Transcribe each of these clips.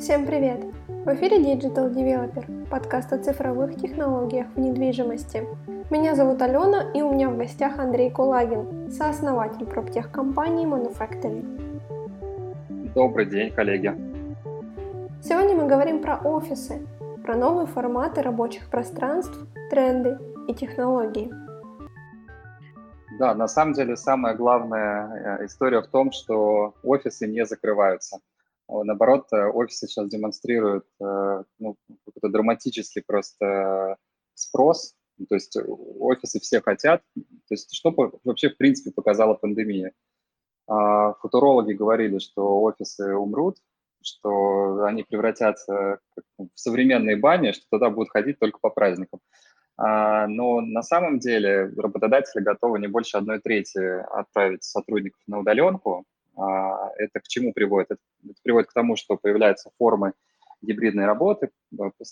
Всем привет! В эфире Digital Developer, подкаст о цифровых технологиях в недвижимости. Меня зовут Алена, и у меня в гостях Андрей Кулагин, сооснователь проптехкомпании Manufactory. Добрый день, коллеги! Сегодня мы говорим про офисы, про новые форматы рабочих пространств, тренды и технологии. Да, на самом деле самая главная э, история в том, что офисы не закрываются. Наоборот, э, офисы сейчас демонстрируют э, ну, какой-то драматический просто спрос. То есть офисы все хотят. То есть что вообще в принципе показала пандемия? А, футурологи говорили, что офисы умрут, что они превратятся в современные бани, что туда будут ходить только по праздникам. А, но на самом деле работодатели готовы не больше одной трети отправить сотрудников на удаленку. А, это к чему приводит? Это приводит к тому, что появляются формы гибридной работы,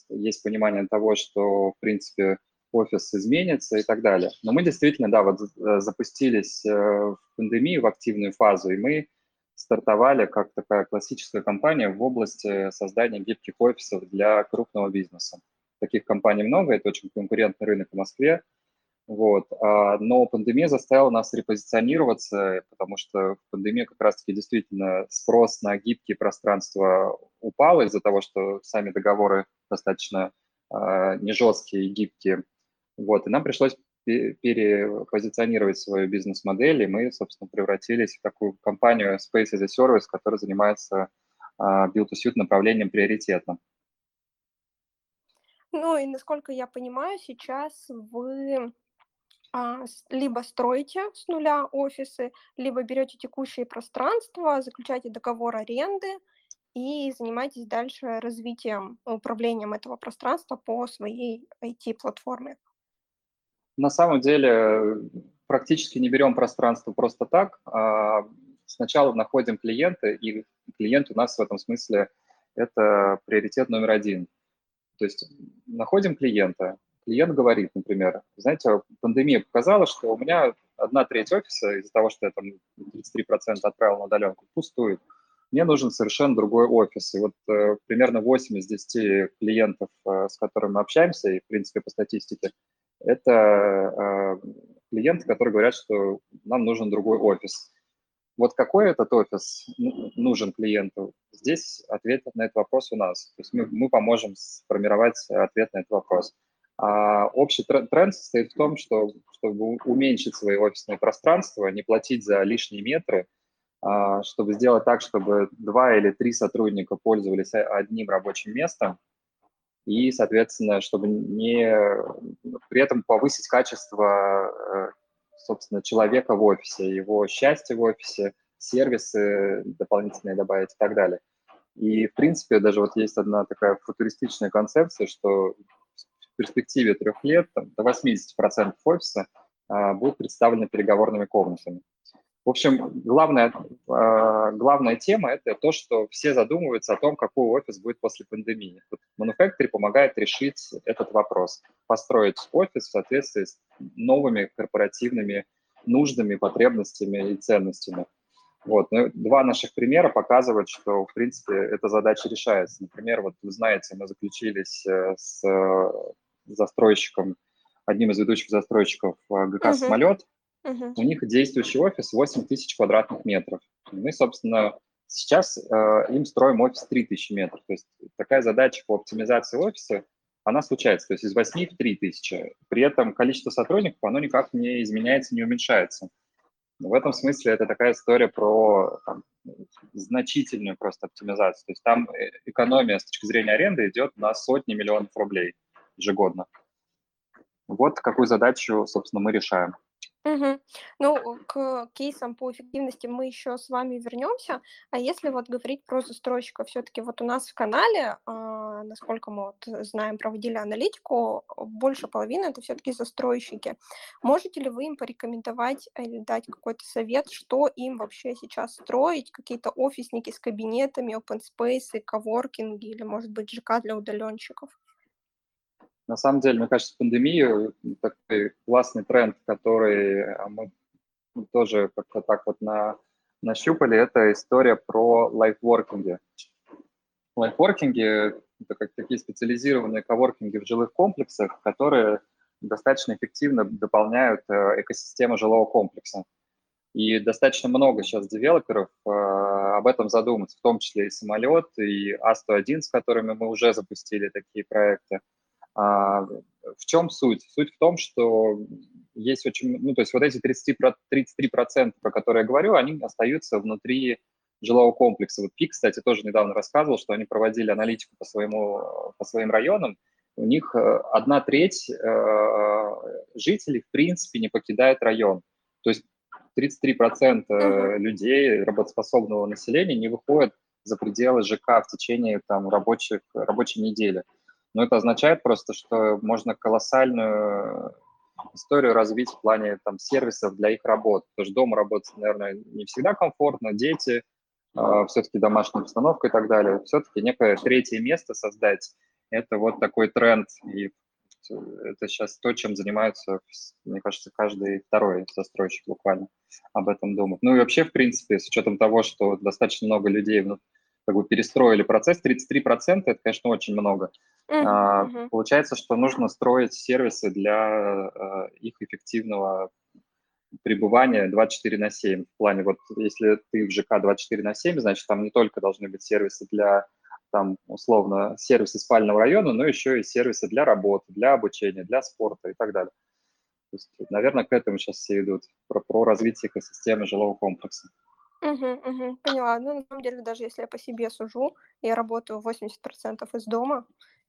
есть понимание того, что, в принципе, офис изменится и так далее. Но мы действительно, да, вот запустились э, в пандемию, в активную фазу, и мы стартовали как такая классическая компания в области создания гибких офисов для крупного бизнеса. Таких компаний много, это очень конкурентный рынок в Москве. Вот. А, но пандемия заставила нас репозиционироваться, потому что в пандемии как раз-таки действительно спрос на гибкие пространства упал из-за того, что сами договоры достаточно а, не жесткие и гибкие. Вот. И нам пришлось перепозиционировать свою бизнес-модель, и мы, собственно, превратились в такую компанию Space as a Service, которая занимается uh, build-to-suit направлением приоритетно. Ну и насколько я понимаю, сейчас вы а, либо строите с нуля офисы, либо берете текущие пространства, заключаете договор аренды и занимаетесь дальше развитием, управлением этого пространства по своей IT-платформе. На самом деле практически не берем пространство просто так. А сначала находим клиента, и клиент у нас в этом смысле это приоритет номер один. То есть находим клиента, клиент говорит, например, знаете, пандемия показала, что у меня одна треть офиса из-за того, что я там 33% отправил на удаленку, пустует. Мне нужен совершенно другой офис. И вот э, примерно 8 из 10 клиентов, э, с которыми мы общаемся, и, в принципе, по статистике, это э, клиенты, которые говорят, что нам нужен другой офис. Вот какой этот офис нужен клиенту? Здесь ответ на этот вопрос у нас. То есть мы, мы поможем сформировать ответ на этот вопрос. А общий тренд состоит в том, что чтобы уменьшить свои офисные пространства, не платить за лишние метры, а, чтобы сделать так, чтобы два или три сотрудника пользовались одним рабочим местом, и, соответственно, чтобы не при этом повысить качество, э, собственно, человека в офисе, его счастье в офисе, сервисы дополнительные добавить и так далее. И, в принципе, даже вот есть одна такая футуристичная концепция, что перспективе трех лет там, до 80% офиса а, будут представлены переговорными комнатами. В общем, главная, а, главная тема – это то, что все задумываются о том, какой офис будет после пандемии. Вот Manufactory помогает решить этот вопрос, построить офис в соответствии с новыми корпоративными нуждами, потребностями и ценностями. Вот. Ну, два наших примера показывают, что, в принципе, эта задача решается. Например, вот вы знаете, мы заключились э, с застройщиком, одним из ведущих застройщиков э, ГК «Самолет», Uh-huh. У них действующий офис 8 тысяч квадратных метров. Мы, собственно, сейчас э, им строим офис 3 тысячи метров. То есть такая задача по оптимизации офиса, она случается. То есть из 8 в 3 тысячи. При этом количество сотрудников, оно никак не изменяется, не уменьшается. В этом смысле это такая история про там, значительную просто оптимизацию. То есть там э, экономия с точки зрения аренды идет на сотни миллионов рублей ежегодно. Вот какую задачу, собственно, мы решаем. Мгм. Ну, к кейсам по эффективности мы еще с вами вернемся. А если вот говорить про застройщиков, все-таки вот у нас в канале, а, насколько мы вот знаем, проводили аналитику, больше половины это все-таки застройщики. Можете ли вы им порекомендовать или дать какой-то совет, что им вообще сейчас строить? Какие-то офисники с кабинетами, open space, коворкинги или, может быть, ЖК для удаленщиков? На самом деле, мне кажется, пандемию такой классный тренд, который а, мы тоже как-то так вот на, нащупали, это история про лайфворкинги. лайфворкинги – это как такие специализированные коворкинги в жилых комплексах, которые достаточно эффективно дополняют э, экосистему жилого комплекса. И достаточно много сейчас девелоперов э, об этом задуматься, в том числе и самолет, и А101, с которыми мы уже запустили такие проекты. А, в чем суть? Суть в том, что есть очень, ну, то есть вот эти 30, 33%, про которые я говорю, они остаются внутри жилого комплекса. Вот ПИК, кстати, тоже недавно рассказывал, что они проводили аналитику по, своему, по своим районам, у них э, одна треть э, жителей, в принципе, не покидает район. То есть 33% uh-huh. людей, работоспособного населения, не выходят за пределы ЖК в течение там, рабочих, рабочей недели. Но это означает просто, что можно колоссальную историю развить в плане там, сервисов для их работы. Потому что дома работать, наверное, не всегда комфортно, дети, э, все-таки домашняя обстановка и так далее. Все-таки некое третье место создать – это вот такой тренд. И это сейчас то, чем занимаются, мне кажется, каждый второй застройщик буквально об этом думает. Ну и вообще, в принципе, с учетом того, что достаточно много людей ну, как бы перестроили процесс, 33% – это, конечно, очень много. Uh-huh, uh-huh. Получается, что нужно строить сервисы для uh, их эффективного пребывания 24 на 7. В плане, вот если ты в ЖК 24 на 7, значит, там не только должны быть сервисы для там, условно, сервисы спального района, но еще и сервисы для работы, для обучения, для спорта и так далее. То есть, наверное, к этому сейчас все идут, про, про развитие экосистемы жилого комплекса. Угу, угу, поняла. Ну, на самом деле, даже если я по себе сужу, я работаю 80% из дома,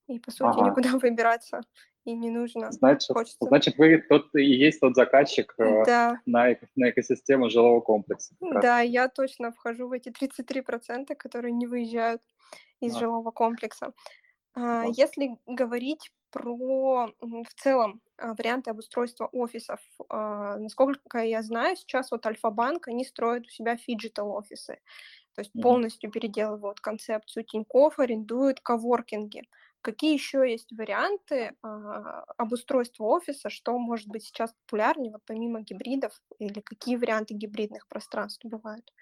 и, по сути, ага. никуда выбираться и не нужно. Значит, Хочется... значит вы тот и есть тот заказчик э, да. на, на экосистему жилого комплекса. Да, я точно вхожу в эти 33%, которые не выезжают из а. жилого комплекса. А, если говорить про в целом варианты обустройства офисов. Насколько я знаю, сейчас вот Альфа-банк, они строят у себя phygital офисы, то есть mm-hmm. полностью переделывают концепцию Тинькофф, арендуют коворкинги. Какие еще есть варианты обустройства офиса, что может быть сейчас популярнее, вот помимо гибридов, или какие варианты гибридных пространств бывают?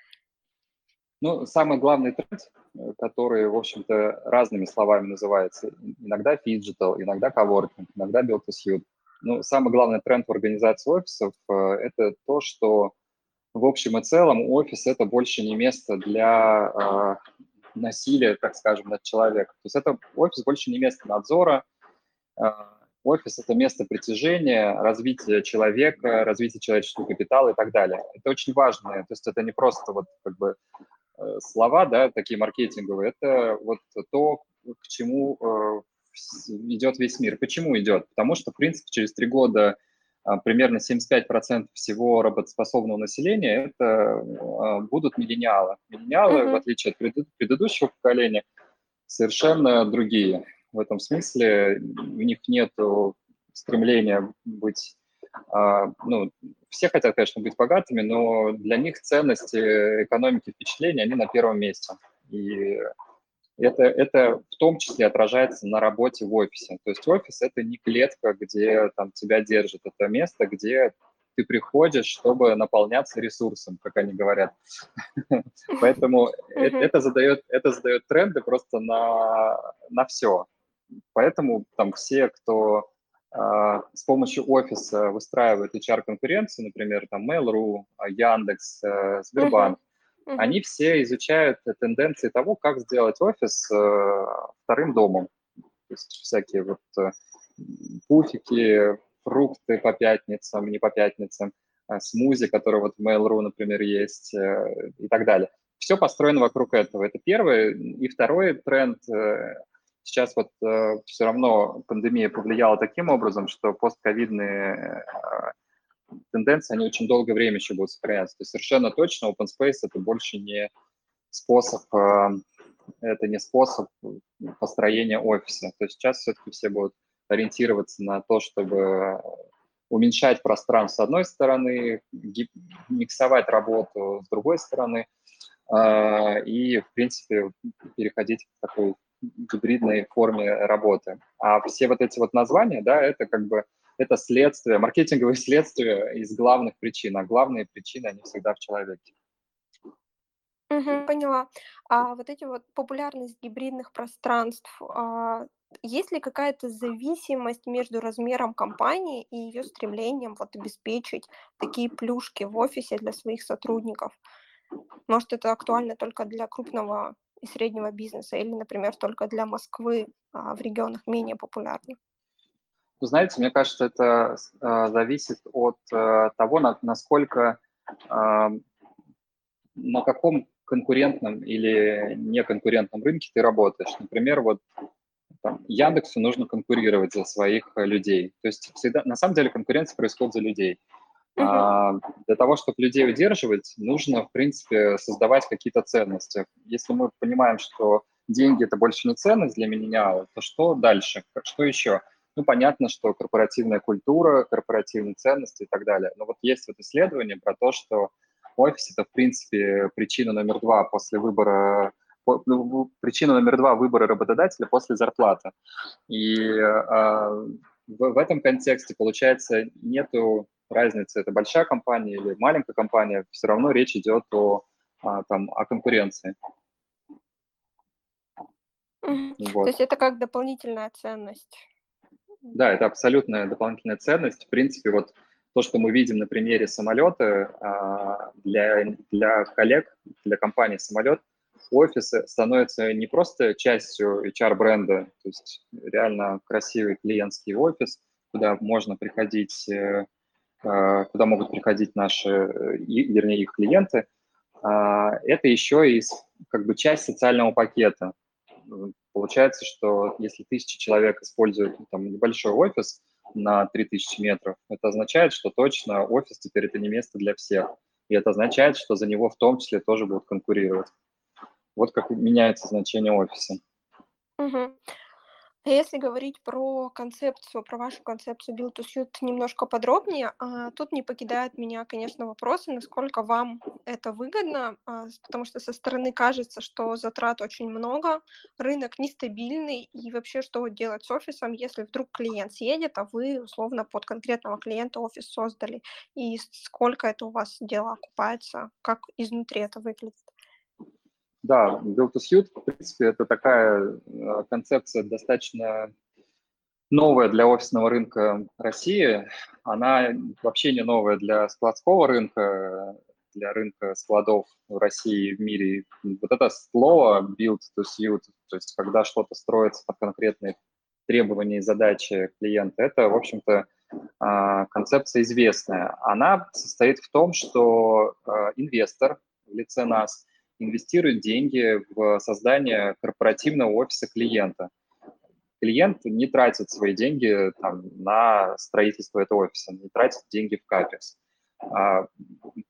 Ну, самый главный тренд, э, который, в общем-то, разными словами называется, иногда phygital, иногда коворкинг, иногда build to suit. Ну, самый главный тренд в организации офисов э, – это то, что в общем и целом офис – это больше не место для э, насилия, так скажем, над человеком. То есть это офис больше не место надзора, э, офис – это место притяжения, развития человека, развития человеческого капитала и так далее. Это очень важно. То есть это не просто вот как бы Э, слова, да, такие маркетинговые, это вот то, к чему э, идет весь мир. Почему идет? Потому что, в принципе, через три года а, примерно 75% всего работоспособного населения это а, будут миллениалы. Миллениалы, uh-huh. в отличие от предыдущего поколения, совершенно другие. В этом смысле у них нет стремления быть а, ну, все хотят, конечно, быть богатыми, но для них ценности экономики впечатления, они на первом месте. И это, это в том числе отражается на работе в офисе. То есть офис – это не клетка, где там тебя держат, это место, где ты приходишь, чтобы наполняться ресурсом, как они говорят. Поэтому это задает, это задает тренды просто на, на все. Поэтому там все, кто а, с помощью офиса выстраивают HR-конкуренцию, например, там Mail.ru, Яндекс, э, Сбербанк, uh-huh. Uh-huh. они все изучают тенденции того, как сделать офис э, вторым домом. То есть всякие вот э, пуфики, фрукты по пятницам, не по пятницам, смузи, которые вот в Mail.ru, например, есть, и так далее. Все построено вокруг этого. Это первый. И второй тренд Сейчас вот э, все равно пандемия повлияла таким образом, что постковидные э, тенденции, они очень долгое время еще будут сохраняться. То есть совершенно точно open space это больше не способ, э, это не способ построения офиса. То есть сейчас все-таки все будут ориентироваться на то, чтобы уменьшать пространство с одной стороны, миксовать работу с другой стороны, э, и, в принципе, переходить к такой гибридной форме работы. А все вот эти вот названия, да, это как бы это следствие, маркетинговые следствия из главных причин, а главные причины, они всегда в человеке. Мгм, поняла. А вот эти вот популярность гибридных пространств, а, есть ли какая-то зависимость между размером компании и ее стремлением вот обеспечить такие плюшки в офисе для своих сотрудников? Может, это актуально только для крупного и среднего бизнеса или, например, только для Москвы, а в регионах менее популярно? Вы знаете, мне кажется, это а, зависит от а, того, на, насколько, а, на каком конкурентном или неконкурентном рынке ты работаешь. Например, вот там, Яндексу нужно конкурировать за своих э, людей. То есть всегда, на самом деле конкуренция происходит за людей. А, для того, чтобы людей удерживать, нужно, в принципе, создавать какие-то ценности. Если мы понимаем, что деньги – это больше не ценность для меня, то что дальше? Что еще? Ну, понятно, что корпоративная культура, корпоративные ценности и так далее. Но вот есть вот исследование про то, что офис – это, в принципе, причина номер два после выбора ну, причина номер два выбора работодателя после зарплаты. И а, в, в этом контексте, получается, нету разницы, это большая компания или маленькая компания, все равно речь идет о, а, там, о конкуренции. Вот. То есть это как дополнительная ценность. Да, это абсолютная дополнительная ценность. В принципе, вот то, что мы видим на примере самолета, а, для, для коллег, для компании самолет – офисы становятся не просто частью HR-бренда, то есть реально красивый клиентский офис, куда можно приходить, э, э, куда могут приходить наши, вернее, их клиенты, а, это еще и как бы часть социального пакета. Получается, что если тысячи человек используют ну, там, небольшой офис на 3000 метров, это означает, что точно офис теперь это не место для всех. И это означает, что за него в том числе тоже будут конкурировать. Вот как меняется значение офиса. Угу. А если говорить про концепцию, про вашу концепцию Build to Suit немножко подробнее, а, тут не покидает меня, конечно, вопросы, насколько вам это выгодно, а, потому что со стороны кажется, что затрат очень много, рынок нестабильный, и вообще что делать с офисом, если вдруг клиент съедет, а вы условно под конкретного клиента офис создали, и сколько это у вас дело окупается, как изнутри это выглядит? Да, Build to Suit, в принципе, это такая э, концепция достаточно новая для офисного рынка России. Она вообще не новая для складского рынка, для рынка складов в России и в мире. Вот это слово build to suit, то есть когда что-то строится под конкретные требования и задачи клиента, это, в общем-то, а, концепция известная. Она состоит в том, что э, инвестор в лице нас – инвестирует деньги в создание корпоративного офиса клиента. Клиент не тратит свои деньги там, на строительство этого офиса, не тратит деньги в капекс. А,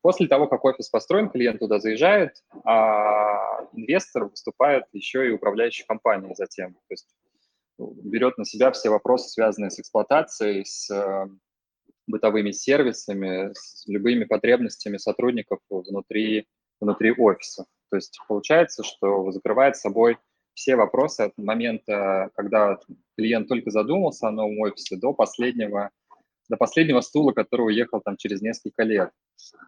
после того, как офис построен, клиент туда заезжает, а инвестор выступает еще и управляющей компанией затем. То есть берет на себя все вопросы, связанные с эксплуатацией, с э, бытовыми сервисами, с любыми потребностями сотрудников внутри, внутри офиса. То есть получается, что закрывает собой все вопросы от момента, когда клиент только задумался о новом офисе, до последнего, до последнего стула, который уехал там через несколько лет.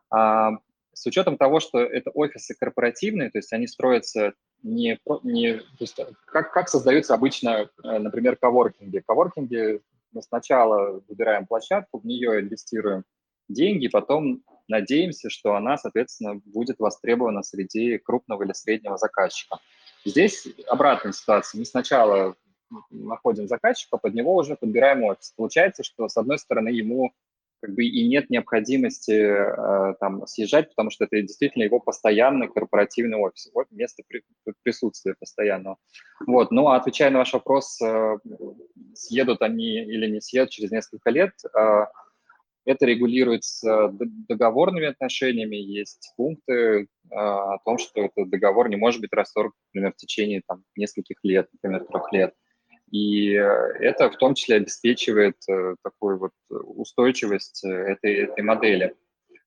А, с учетом того, что это офисы корпоративные, то есть они строятся не... не то есть как, как создаются обычно, э, например, коворкинги. Коворкинги мы сначала выбираем площадку, в нее инвестируем деньги, потом надеемся, что она, соответственно, будет востребована среди крупного или среднего заказчика. Здесь обратная ситуация. Мы сначала находим заказчика, под него уже подбираем офис. Получается, что, с одной стороны, ему как бы и нет необходимости э, там съезжать, потому что это действительно его постоянный корпоративный офис, место при, присутствия постоянного. Вот, ну, а отвечая на ваш вопрос, э, съедут они или не съедут через несколько лет, э, это регулируется договорными отношениями, есть пункты а, о том, что этот договор не может быть расторгнут, например, в течение там, нескольких лет, например, трех лет. И это в том числе обеспечивает э, такую вот устойчивость э, этой, этой модели.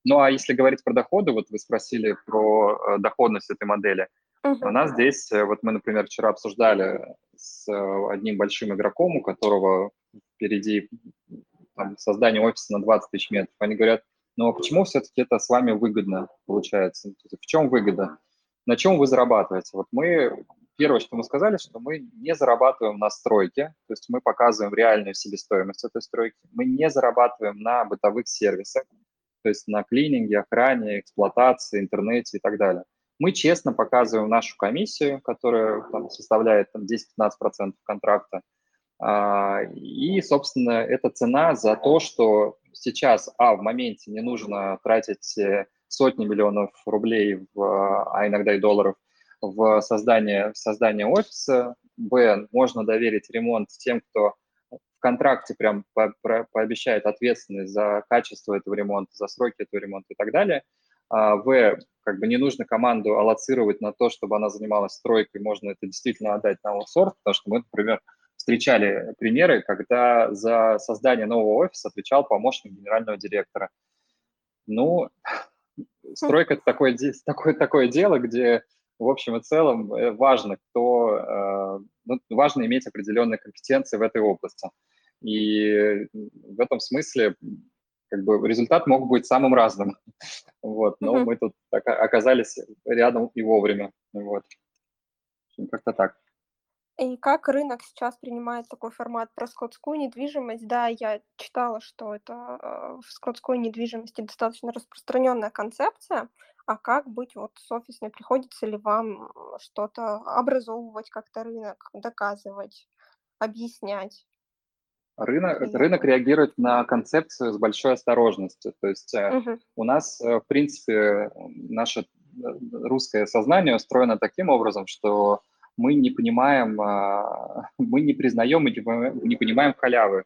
Ну а если говорить про доходы, вот вы спросили про э, доходность этой модели. Uh-huh. У нас здесь, вот мы, например, вчера обсуждали с одним большим игроком, у которого впереди там, создание офиса на 20 тысяч метров, они говорят, ну а почему все-таки это с вами выгодно получается? В чем выгода? на чем вы зарабатываете? Вот мы, первое, что мы сказали, что мы не зарабатываем на стройке, то есть мы показываем реальную себестоимость этой стройки, мы не зарабатываем на бытовых сервисах, то есть на клининге, охране, эксплуатации, интернете и так далее. Мы честно показываем нашу комиссию, которая там, составляет там, 10-15% контракта, и, собственно, это цена за то, что сейчас, а, в моменте не нужно тратить э, сотни миллионов рублей, в, а иногда и долларов, в создание, в создание офиса, б, можно доверить ремонт тем, кто в контракте прям по, по, пообещает ответственность за качество этого ремонта, за сроки этого ремонта и так далее, а, в, как бы не нужно команду аллоцировать на то, чтобы она занималась стройкой, можно это действительно отдать на аутсорс, потому что мы, например, встречали примеры, когда за создание нового офиса отвечал помощник генерального директора. Ну, стройка – это такое, такое, такое дело, где в общем и целом э, важно, кто, э, ну, важно иметь определенные компетенции в этой области. И в этом смысле как бы результат мог быть самым разным. Вот, но mm-hmm. мы тут оказались рядом и вовремя. Вот. Как-то так. И как рынок сейчас принимает такой формат про складскую недвижимость? Да, я читала, что это э, в складской недвижимости достаточно распространенная концепция. А как быть вот с офисной? Приходится ли вам что-то образовывать как-то рынок, доказывать, объяснять? Рынок, рынок реагирует на концепцию с большой осторожностью. То есть угу. у нас, э, в принципе, наше русское сознание устроено таким образом, что мы не понимаем, а, мы не признаем и не понимаем халявы.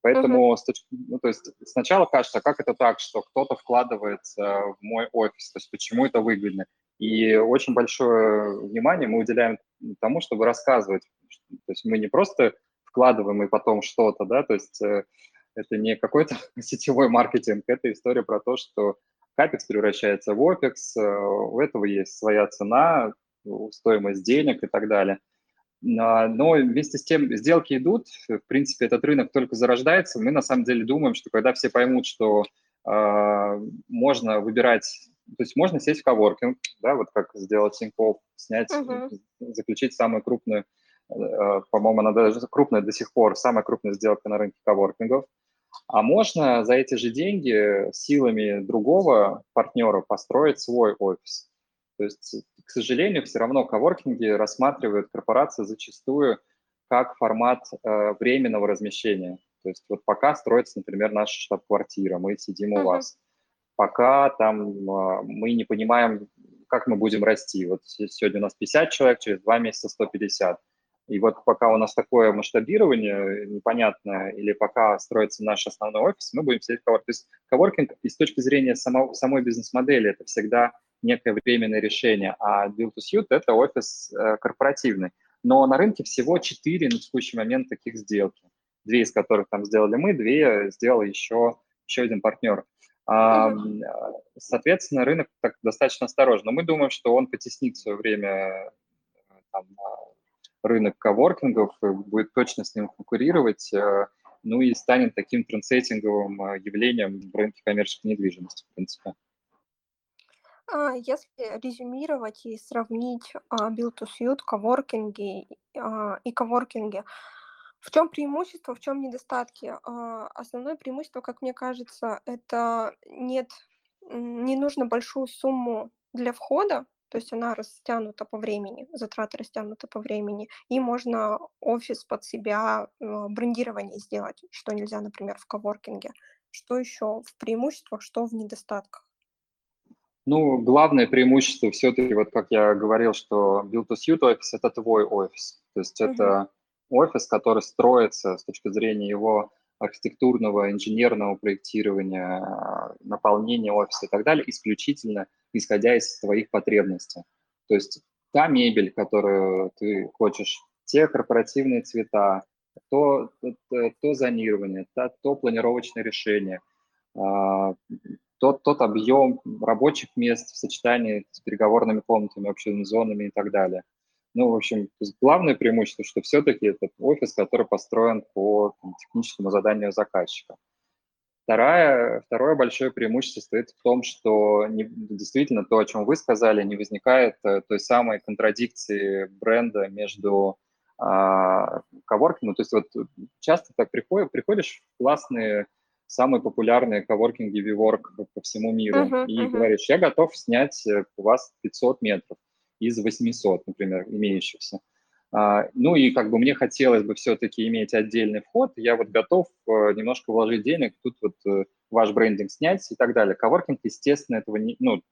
Поэтому uh-huh. ну, то есть сначала кажется, как это так, что кто-то вкладывается в мой офис, то есть почему это выгодно. И очень большое внимание мы уделяем тому, чтобы рассказывать. То есть мы не просто вкладываем и потом что-то, да, то есть э, это не какой-то сетевой маркетинг, это история про то, что капекс превращается в опекс, э, у этого есть своя цена, стоимость денег и так далее. А, но вместе с тем сделки идут, в принципе, этот рынок только зарождается. Мы на самом деле думаем, что когда все поймут, что э, можно выбирать, то есть можно сесть в коворкинг, да, вот как сделать Тинькофф, снять, uh-huh. заключить самую крупную, э, по-моему, она даже крупная до сих пор, самая крупная сделка на рынке коворкингов. А можно за эти же деньги силами другого партнера построить свой офис. То есть, к сожалению, все равно коворкинги рассматривают корпорации зачастую как формат э, временного размещения. То есть вот пока строится, например, наша штаб-квартира, мы сидим у uh-huh. вас. Пока там э, мы не понимаем, как мы будем расти. Вот сегодня у нас 50 человек, через два месяца 150. И вот пока у нас такое масштабирование непонятное, или пока строится наш основной офис, мы будем сидеть в коворкинге. То есть коворкинг и с точки зрения само, самой бизнес-модели это всегда некое временное решение, а Build to Suit – это офис э, корпоративный. Но на рынке всего четыре на текущий момент таких сделки, две из которых там сделали мы, две сделал еще, еще один партнер. А, соответственно, рынок так достаточно осторожно. Мы думаем, что он потеснит в свое время э, там, рынок коворкингов, будет точно с ним конкурировать, ну и станет таким трендсеттинговым явлением в рынке коммерческой недвижимости, в принципе. А, если резюмировать и сравнить а, Build to Suit, коворкинги а, и коворкинги, в чем преимущество, в чем недостатки? А, основное преимущество, как мне кажется, это нет, не нужно большую сумму для входа, то есть она растянута по времени, затраты растянуты по времени, и можно офис под себя, а, брендирование сделать, что нельзя, например, в коворкинге. Что еще в преимуществах, что в недостатках? Ну, главное преимущество все-таки, вот как я говорил, что Build to Suit офис – это твой офис. То есть mm-hmm. это офис, который строится с точки зрения его архитектурного, инженерного проектирования, наполнения офиса и так далее, исключительно исходя из твоих потребностей. То есть та мебель, которую ты хочешь, те корпоративные цвета, то, то, то зонирование, то, то планировочное решение, а, тот, тот объем рабочих мест в сочетании с переговорными комнатами, общими зонами и так далее. Ну, в общем, главное преимущество, что все-таки это офис, который построен по там, техническому заданию заказчика. Второе, второе большое преимущество состоит в том, что не, действительно то, о чем вы сказали, не возникает э, той самой контрадикции бренда между а, коворкингом. То есть вот часто так приходишь, приходишь в классные, самые популярные коворкинги WeWork по всему миру uh-huh, и uh-huh. говоришь, я готов снять э, у вас 500 метров из 800, например, имеющихся. А, ну и как бы мне хотелось бы все-таки иметь отдельный вход, я вот готов э, немножко вложить денег, тут вот э, ваш брендинг снять и так далее. Коворкинг, естественно, этого не, ну,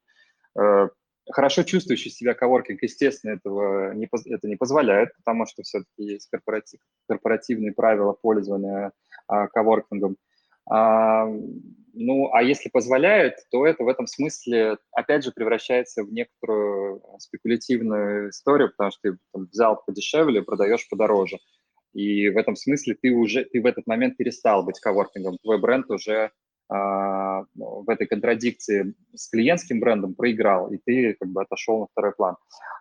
хорошо чувствующий себя коворкинг, естественно, этого не, это не позволяет, потому что все-таки есть корпоратив, корпоративные правила пользования а, коворкингом. А, ну, а если позволяет, то это в этом смысле, опять же, превращается в некоторую спекулятивную историю, потому что ты там, взял подешевле, продаешь подороже. И в этом смысле ты уже, ты в этот момент перестал быть коворкингом, твой бренд уже а, в этой контрадикции с клиентским брендом проиграл, и ты как бы отошел на второй план.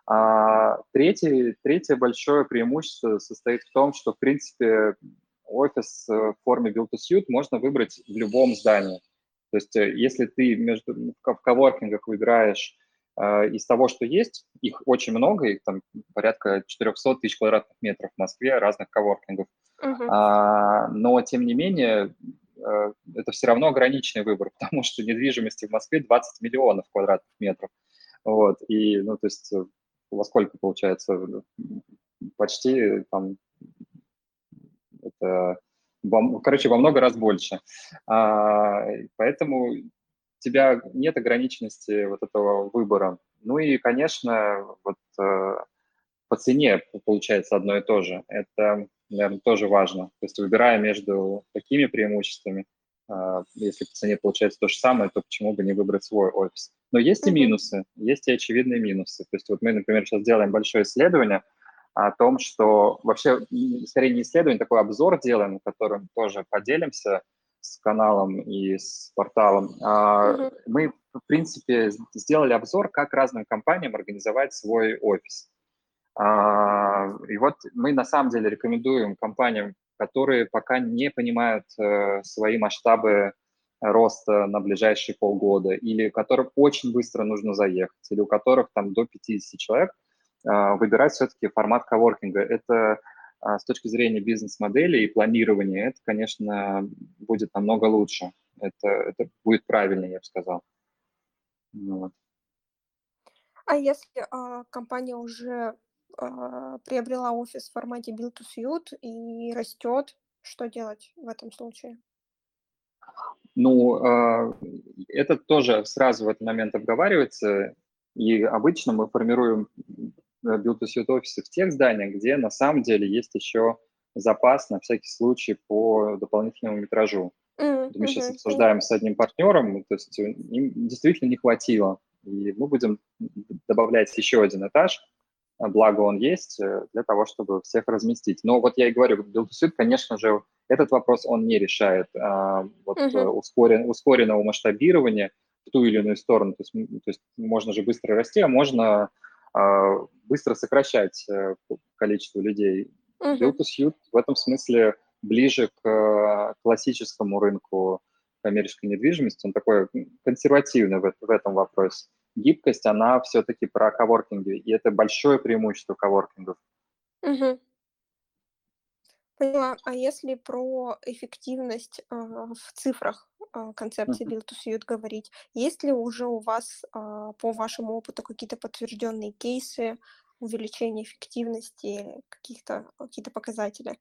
А, третье, третье большое преимущество состоит в том, что, в принципе, офис э, в форме build-to-suit можно выбрать в любом здании. То есть э, если ты между, в коворкингах выбираешь э, из того, что есть, их очень много, их там порядка 400 тысяч квадратных метров в Москве разных коворкингов. Uh-huh. А, но, тем не менее, э, это все равно ограниченный выбор, потому что недвижимости в Москве 20 миллионов квадратных метров. Вот, и, ну, то есть, э, во сколько получается? Почти там это, короче, во много раз больше. А, поэтому у тебя нет ограниченности вот этого выбора. Ну и, конечно, вот э, по цене получается одно и то же. Это, наверное, тоже важно. То есть выбирая между такими преимуществами, а, если по цене получается то же самое, то почему бы не выбрать свой офис? Но есть и минусы, есть и очевидные минусы. То есть вот мы, например, сейчас делаем большое исследование – о том, что вообще, скорее не исследование, такой обзор делаем, которым тоже поделимся с каналом и с порталом. Mm-hmm. Мы, в принципе, сделали обзор, как разным компаниям организовать свой офис. А, и вот мы на самом деле рекомендуем компаниям, которые пока не понимают э, свои масштабы роста на ближайшие полгода, или которым очень быстро нужно заехать, или у которых там до 50 человек – а, выбирать все-таки формат коворкинга. Это а, с точки зрения бизнес-модели и планирования, это, конечно, будет намного лучше. Это, это будет правильно, я бы сказал. Ну вот. А если а, компания уже а, приобрела офис в формате build to suit и растет, что делать в этом случае? Ну, а, это тоже сразу в этот момент обговаривается, и обычно мы формируем build-to-suit офисы в тех зданиях, где на самом деле есть еще запас на всякий случай по дополнительному метражу. Mm-hmm. Мы сейчас обсуждаем с одним партнером, то есть им действительно не хватило, и мы будем добавлять еще один этаж, а благо он есть, э, для того, чтобы всех разместить. Но вот я и говорю, build-to-suit, конечно же, этот вопрос он не решает. А, вот mm-hmm. ускорен, ускоренного масштабирования в ту или иную сторону, то есть, то есть можно же быстро расти, а можно быстро сокращать э, количество людей. Uh-huh. Build to suit в этом смысле ближе к классическому рынку коммерческой недвижимости, он такой консервативный в, в этом вопросе. Гибкость, она все-таки про коворкинги, и это большое преимущество коворкингов. Угу. Поняла. А если про эффективность э, в цифрах э, концепции Build to Suit говорить, есть ли уже у вас э, по вашему опыту какие-то подтвержденные кейсы увеличения эффективности каких-то какие-то показатели?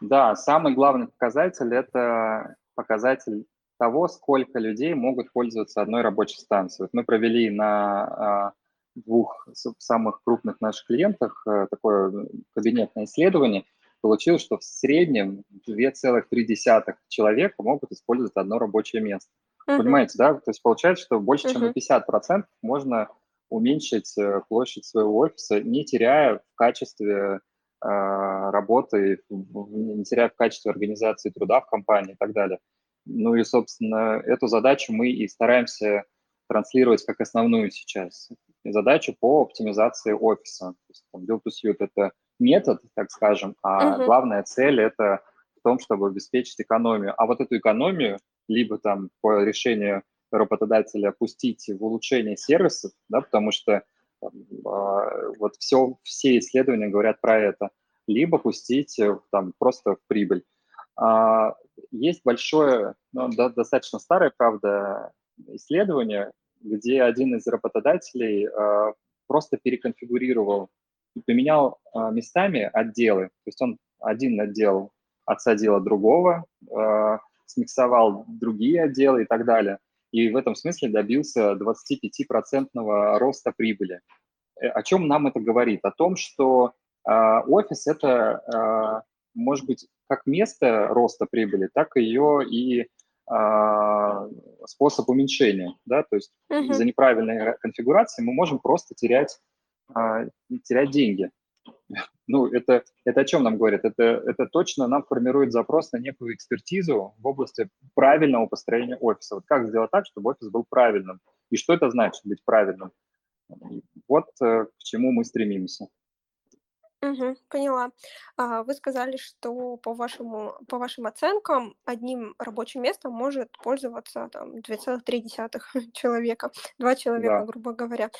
Да, самый главный показатель – это показатель того, сколько людей могут пользоваться одной рабочей станцией. Вот мы провели на двух самых крупных наших клиентах такое кабинетное исследование – получилось, что в среднем 2,3 человека могут использовать одно рабочее место. Uh-huh. Понимаете, да? То есть получается, что больше, uh-huh. чем на 50% можно уменьшить э, площадь своего офиса, не теряя в качестве э, работы, не теряя в качестве организации труда в компании и так далее. Ну и, собственно, эту задачу мы и стараемся транслировать как основную сейчас. Задачу по оптимизации офиса. То есть, там, Build to Suit – это метод, так скажем, а uh-huh. главная цель – это том, чтобы обеспечить экономию. А вот эту экономию, либо там по решению работодателя пустить в улучшение сервисов, да, потому что а, вот все, все исследования говорят про это, либо пустить там просто в прибыль. А, есть большое, ну, достаточно старое, правда, исследование, где один из работодателей а, просто переконфигурировал и поменял местами отделы. То есть он один отдел отсадил от другого, смиксовал другие отделы и так далее и в этом смысле добился 25% роста прибыли. Э, о чем нам это говорит? О том, что э, офис – это, э, может быть, как место роста прибыли, так ее и э, способ уменьшения. Да? То есть uh-huh. из-за неправильной конфигурации мы можем просто терять, э, терять деньги. Ну, это, это о чем нам говорит? Это, это точно нам формирует запрос на некую экспертизу в области правильного построения офиса. Вот как сделать так, чтобы офис был правильным? И что это значит быть правильным? Вот э, к чему мы стремимся. Угу, поняла. А, вы сказали, что по вашему, по вашим оценкам одним рабочим местом может пользоваться там 2,3 человека, два человека, Да. грубо говоря.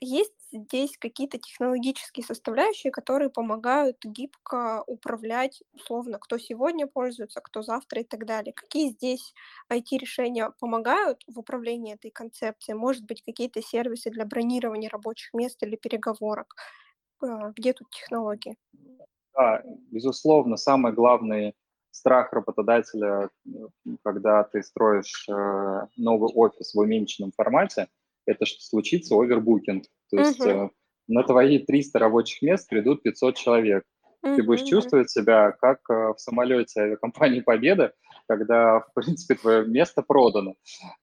Есть здесь какие-то технологические составляющие, которые помогают гибко управлять, условно, кто сегодня пользуется, кто завтра и так далее. Какие здесь IT-решения помогают в управлении этой концепцией? Может быть, какие-то сервисы для бронирования рабочих мест или переговорок? А, где тут технологии? Да, безусловно, самый главный страх работодателя, когда ты строишь э, новый офис в уменьшенном формате – это что случится овербукинг. То есть uh-huh. на твои 300 рабочих мест придут 500 человек. Uh-huh. Ты будешь чувствовать себя как э, в самолете авиакомпании «Победа», когда, в принципе, твое место продано.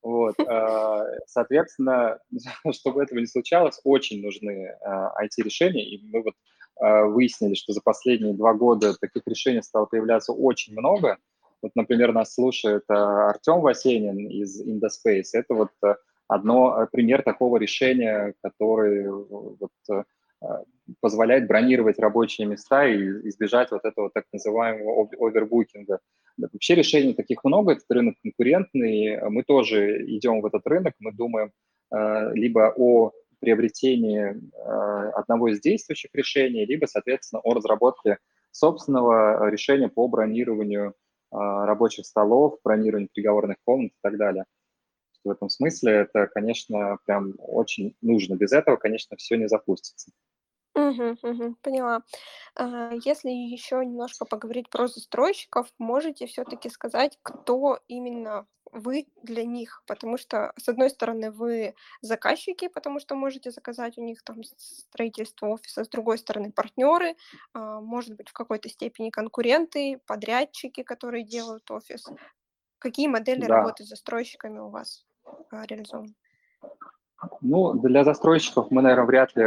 Вот. А, соответственно, чтобы этого не случалось, очень нужны IT-решения, и мы вот выяснили, что за последние два года таких решений стало появляться очень много. Вот, например, нас слушает Артем Васенин из Indospace. Это вот одно, э, пример такого решения, который э, вот, э, позволяет бронировать рабочие места и избежать вот этого так называемого овербукинга. Вообще решений таких много, этот рынок конкурентный, мы тоже идем в этот рынок, мы думаем либо о приобретении одного из действующих решений, либо, соответственно, о разработке собственного решения по бронированию рабочих столов, бронированию переговорных комнат и так далее в этом смысле это, конечно, прям очень нужно. Без этого, конечно, все не запустится. Угу, угу, поняла. А, если еще немножко поговорить про застройщиков, можете все-таки сказать, кто именно вы для них, потому что, с одной стороны, вы заказчики, потому что можете заказать у них там строительство офиса, с другой стороны, партнеры, а, может быть, в какой-то степени конкуренты, подрядчики, которые делают офис. Какие модели да. работы с застройщиками у вас? Реализован? Ну, для застройщиков мы, наверное, вряд ли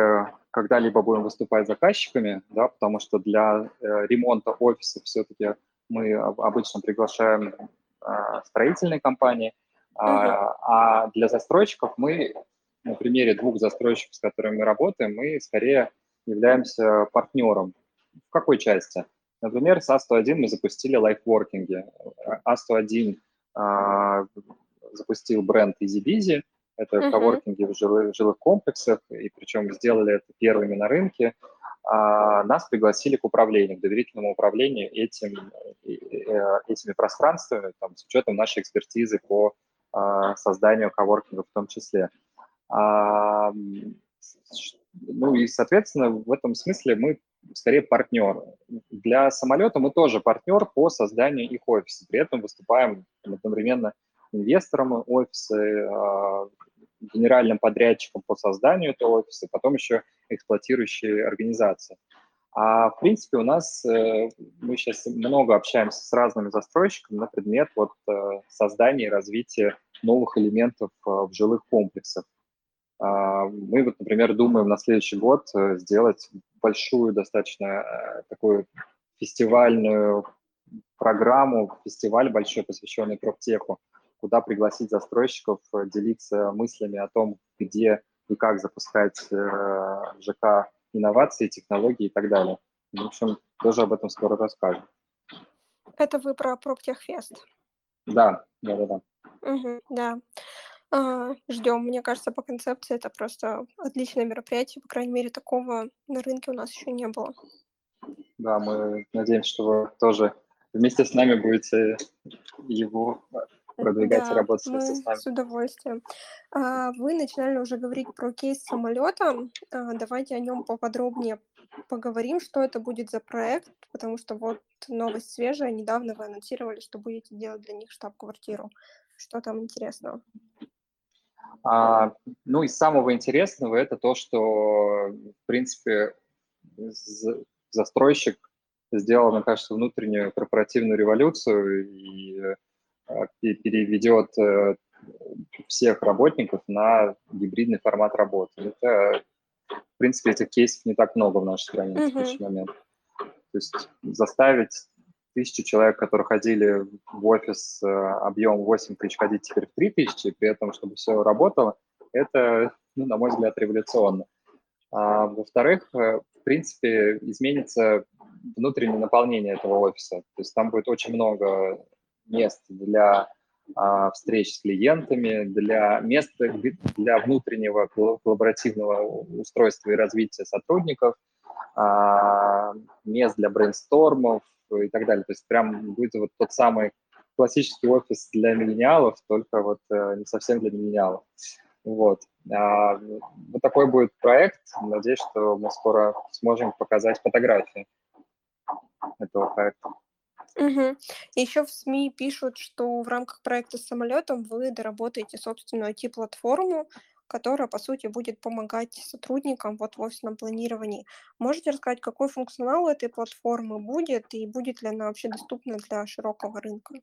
когда-либо будем выступать заказчиками, да, потому что для э, ремонта офиса все-таки мы обычно приглашаем э, строительные компании, uh-huh. а, а для застройщиков мы, на примере двух застройщиков, с которыми мы работаем, мы скорее являемся партнером. В какой части? Например, с А101 мы запустили лайфворкинги. А101 запустил бренд EasyBizy. Это uh-huh. коворкинги в жилых, жилых комплексах, и причем сделали это первыми на рынке. А нас пригласили к управлению, к доверительному управлению этим, э, этими пространствами, там, с учетом нашей экспертизы по а, созданию коворкинга в том числе. А, ну и, соответственно, в этом смысле мы скорее партнер. Для самолета мы тоже партнер по созданию их офиса. При этом выступаем одновременно инвестором офиса, а, генеральным подрядчиком по созданию этого офиса, потом еще эксплуатирующей организации. А в принципе у нас, э, мы сейчас много общаемся с разными застройщиками на предмет вот э, создания и развития новых элементов э, в жилых комплексах. А, мы вот, например, думаем на следующий год сделать большую достаточно такую фестивальную программу, фестиваль большой, посвященный профтеху, куда пригласить застройщиков э, делиться мыслями о том, где и как запускать э, ЖК инновации, технологии и так далее. В общем, тоже об этом скоро расскажем. Это вы про Проктехфест? Да, да-да-да. Угу, да. А, ждем. Мне кажется, по концепции это просто отличное мероприятие. По крайней мере, такого на рынке у нас еще не было. Да, мы надеемся, что вы тоже вместе с нами будете его продвигать да, и работать мы с нами. с удовольствием. А, вы начинали уже говорить про кейс самолета. Давайте о нем поподробнее поговорим, что это будет за проект, потому что вот новость свежая, недавно вы анонсировали, что будете делать для них штаб-квартиру. Что там интересного? А, ну, из самого интересного это то, что, в принципе, застройщик сделал, мне кажется, внутреннюю корпоративную революцию и, и переведет э, всех работников на гибридный формат работы. Это, в принципе, этих кейсов не так много в нашей стране mm-hmm. в текущий момент. То есть заставить тысячу человек, которые ходили в офис э, объем 8 тысяч, ходить теперь в 3 тысячи, при этом, чтобы все работало, это, ну, на мой взгляд, революционно. А, во-вторых, э, в принципе, изменится внутреннее наполнение этого офиса. То есть там будет очень много мест для а, встреч с клиентами, для места для внутреннего коллаборативного устройства и развития сотрудников, а, мест для брейнстормов и так далее. То есть прям будет вот тот самый классический офис для миллениалов, только вот э, не совсем для миллениалов. Вот. А, вот такой будет проект. Надеюсь, что мы скоро сможем показать фотографии этого проекта. Угу. Еще в СМИ пишут, что в рамках проекта с самолетом вы доработаете собственную IT-платформу, которая, по сути, будет помогать сотрудникам вот в офисном планировании. Можете рассказать, какой функционал этой платформы будет и будет ли она вообще доступна для широкого рынка?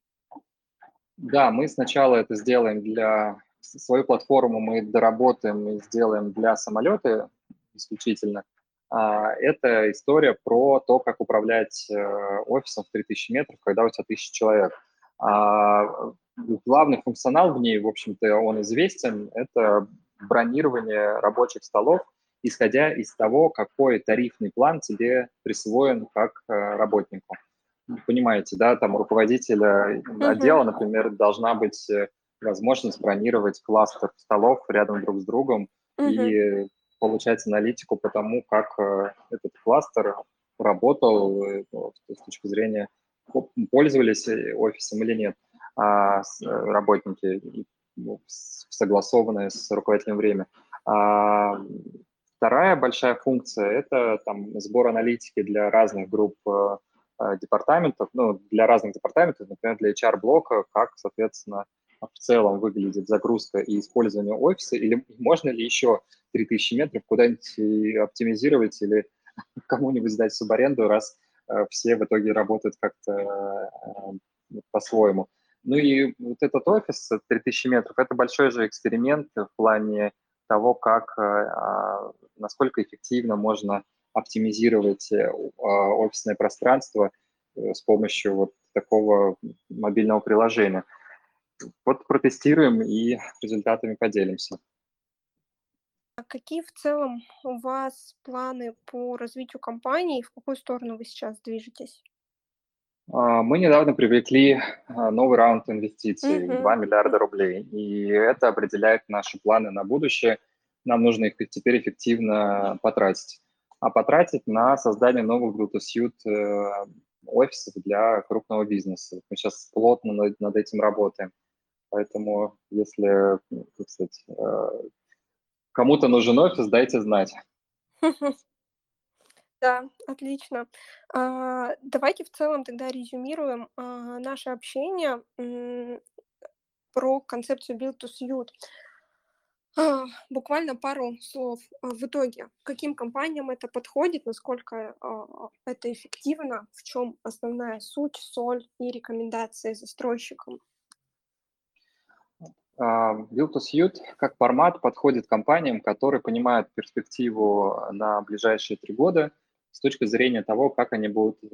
Да, мы сначала это сделаем для свою платформу мы доработаем и сделаем для самолета исключительно. А, это история про то, как управлять э, офисом в 3000 метров, когда у тебя 1000 человек. А, главный функционал в ней, в общем-то, он известен, это бронирование рабочих столов, исходя из того, какой тарифный план тебе присвоен как э, работнику. Понимаете, да, там у руководителя отдела, например, должна быть э, возможность бронировать кластер столов рядом друг с другом и получать аналитику по тому, как э, этот кластер работал э, с точки зрения пользовались офисом или нет а, работники, ну, согласованные с руководителем время. А, вторая большая функция – это там, сбор аналитики для разных групп э, департаментов, ну, для разных департаментов, например, для HR-блока, как, соответственно, в целом выглядит загрузка и использование офиса, или можно ли еще 3000 метров куда-нибудь оптимизировать или кому-нибудь сдать субаренду, раз э, все в итоге работают как-то э, по-своему. Ну и вот этот офис 3000 метров – это большой же эксперимент в плане того, как, э, а, насколько эффективно можно оптимизировать офисное пространство с помощью вот такого мобильного приложения – вот протестируем и результатами поделимся. А какие в целом у вас планы по развитию компании? В какую сторону вы сейчас движетесь? А, мы недавно привлекли а, новый раунд инвестиций, mm-hmm. 2 миллиарда рублей, и это определяет наши планы на будущее. Нам нужно их теперь эффективно потратить. А потратить на создание новых Bluetooth э, офисов для крупного бизнеса. Мы сейчас плотно над этим работаем. Поэтому, если, ну, сказать, э, кому-то нужен офис, дайте знать. Да, отлично. А, давайте в целом тогда резюмируем а, наше общение про концепцию Build to Suit. А, буквально пару слов. В итоге, каким компаниям это подходит, насколько это эффективно, в чем основная суть, соль и рекомендации застройщикам? Build to Suit как формат подходит компаниям, которые понимают перспективу на ближайшие три года с точки зрения того, как они будут э,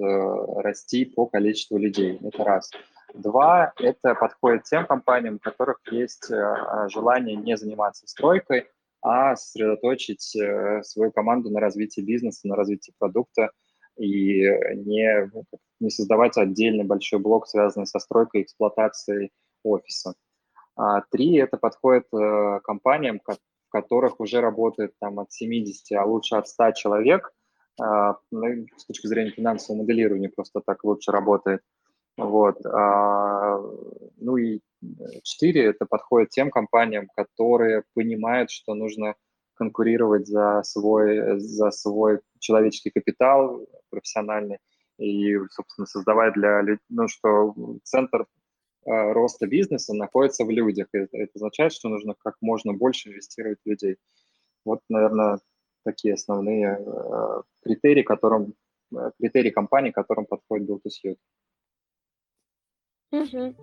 расти по количеству людей. Это раз. Два, это подходит тем компаниям, у которых есть э, желание не заниматься стройкой, а сосредоточить э, свою команду на развитии бизнеса, на развитии продукта, и не, не создавать отдельный большой блок, связанный со стройкой и эксплуатацией офиса. А три – это подходит э, компаниям, в которых уже работает там, от 70, а лучше от 100 человек. А, ну, с точки зрения финансового моделирования просто так лучше работает. Вот. А, ну и четыре – это подходит тем компаниям, которые понимают, что нужно конкурировать за свой, за свой человеческий капитал профессиональный и, собственно, создавать для людей, ну, что центр э, роста бизнеса находится в людях. И это, это означает, что нужно как можно больше инвестировать в людей. Вот, наверное, такие основные э, критерии, которым, э, критерии компании, которым подходит Build to Suit. Угу.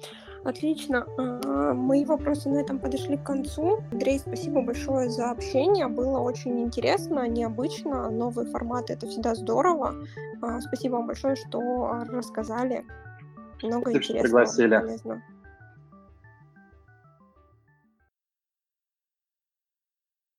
Отлично. А, мои вопросы на этом подошли к концу. Андрей, спасибо большое за общение. Было очень интересно, необычно. Новые форматы — это всегда здорово. А, спасибо вам большое, что рассказали много интересного. Пригласили. Полезного.